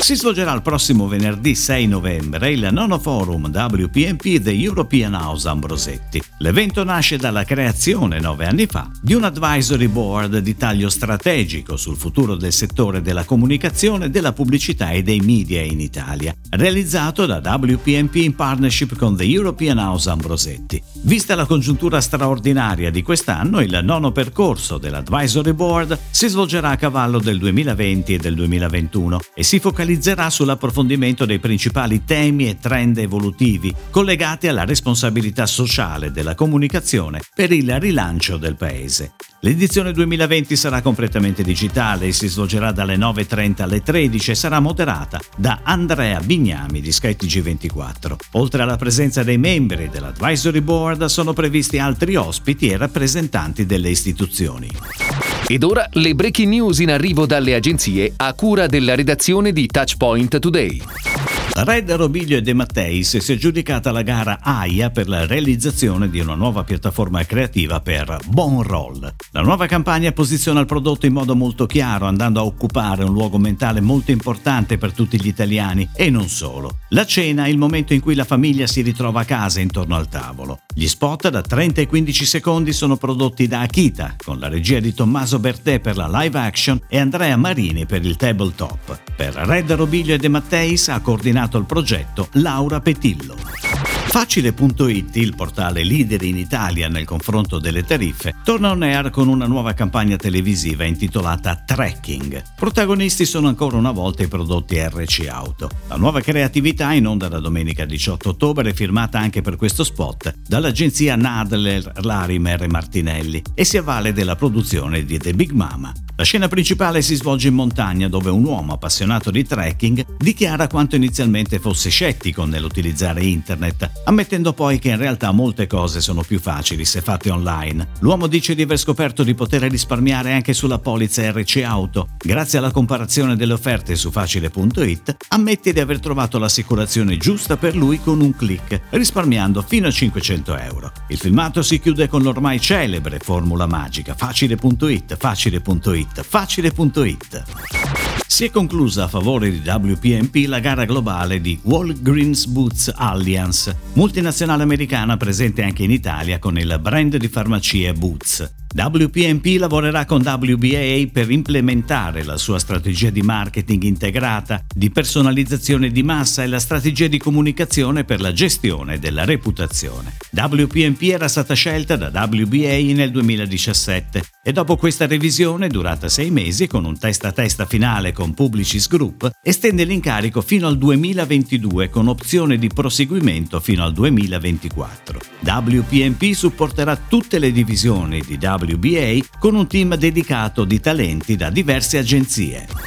Si svolgerà il prossimo venerdì 6 novembre il nono forum WPMP The European House Ambrosetti. L'evento nasce dalla creazione nove anni fa di un advisory board di taglio strategico sul futuro del settore della comunicazione, della pubblicità e dei media in Italia, realizzato da WPMP in partnership con The European House Ambrosetti. Vista la congiuntura straordinaria di quest'anno, il nono percorso dell'advisory board si svolgerà a cavallo del 2020 e del 2021 e si focalizzerà focalizzerà sull'approfondimento dei principali temi e trend evolutivi collegati alla responsabilità sociale della comunicazione per il rilancio del Paese. L'edizione 2020 sarà completamente digitale e si svolgerà dalle 9.30 alle 13 e sarà moderata da Andrea Bignami di SkyTG24. Oltre alla presenza dei membri dell'Advisory Board sono previsti altri ospiti e rappresentanti delle istituzioni. Ed ora le breaking news in arrivo dalle agenzie a cura della redazione di Touchpoint Today. Red Robiglio e De Matteis si è aggiudicata la gara AIA per la realizzazione di una nuova piattaforma creativa per Bon Roll. La nuova campagna posiziona il prodotto in modo molto chiaro, andando a occupare un luogo mentale molto importante per tutti gli italiani e non solo. La cena è il momento in cui la famiglia si ritrova a casa intorno al tavolo. Gli spot da 30 e 15 secondi sono prodotti da Akita, con la regia di Tommaso Bertè per la live action e Andrea Marini per il tabletop. Per Red Robiglio e De Matteis ha coordinato il progetto Laura Petillo. Facile.it, il portale leader in Italia nel confronto delle tariffe, torna on air con una nuova campagna televisiva intitolata Tracking. Protagonisti sono ancora una volta i prodotti RC Auto. La nuova creatività in onda da domenica 18 ottobre è firmata anche per questo spot dall'agenzia Nadler Larimer e Martinelli e si avvale della produzione di The Big Mama. La scena principale si svolge in montagna dove un uomo appassionato di trekking dichiara quanto inizialmente fosse scettico nell'utilizzare internet, ammettendo poi che in realtà molte cose sono più facili se fatte online. L'uomo dice di aver scoperto di poter risparmiare anche sulla polizza RC Auto. Grazie alla comparazione delle offerte su facile.it, ammette di aver trovato l'assicurazione giusta per lui con un click, risparmiando fino a 500 euro. Il filmato si chiude con l'ormai celebre formula magica facile.it, facile.it facile.it. Si è conclusa a favore di WPMP la gara globale di Walgreens Boots Alliance, multinazionale americana presente anche in Italia con il brand di farmacie Boots. WPMP lavorerà con WBA per implementare la sua strategia di marketing integrata, di personalizzazione di massa e la strategia di comunicazione per la gestione della reputazione. WPMP era stata scelta da WBA nel 2017 e dopo questa revisione, durata sei mesi con un testa a testa finale con Publicis Group, estende l'incarico fino al 2022 con opzione di proseguimento fino al 2024. WPMP supporterà tutte le divisioni di WBA WBA con un team dedicato di talenti da diverse agenzie.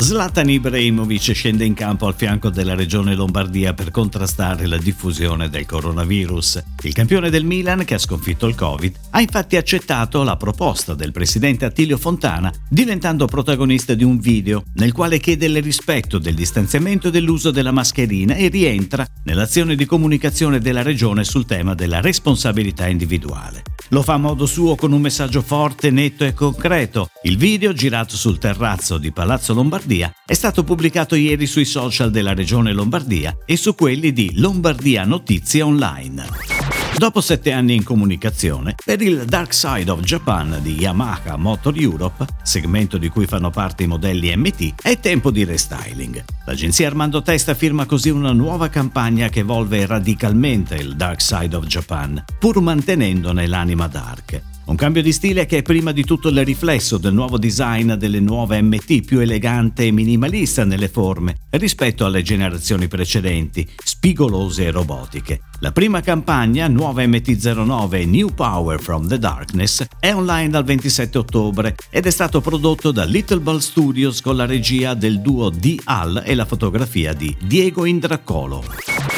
Zlatan Ibrahimovic scende in campo al fianco della regione Lombardia per contrastare la diffusione del coronavirus. Il campione del Milan, che ha sconfitto il Covid, ha infatti accettato la proposta del presidente Attilio Fontana, diventando protagonista di un video nel quale chiede il rispetto del distanziamento e dell'uso della mascherina e rientra nell'azione di comunicazione della regione sul tema della responsabilità individuale. Lo fa a modo suo con un messaggio forte, netto e concreto. Il video, girato sul terrazzo di Palazzo Lombardia, è stato pubblicato ieri sui social della Regione Lombardia e su quelli di Lombardia Notizie Online. Dopo sette anni in comunicazione, per il Dark Side of Japan di Yamaha Motor Europe, segmento di cui fanno parte i modelli MT, è tempo di restyling. L'agenzia Armando Testa firma così una nuova campagna che evolve radicalmente il Dark Side of Japan, pur mantenendone l'anima dark. Un cambio di stile che è prima di tutto il riflesso del nuovo design delle nuove MT più elegante e minimalista nelle forme rispetto alle generazioni precedenti, spigolose e robotiche. La prima campagna, nuova MT09 New Power from the Darkness, è online dal 27 ottobre ed è stato prodotto da Little Ball Studios con la regia del duo D. Al e la fotografia di Diego Indraccolo.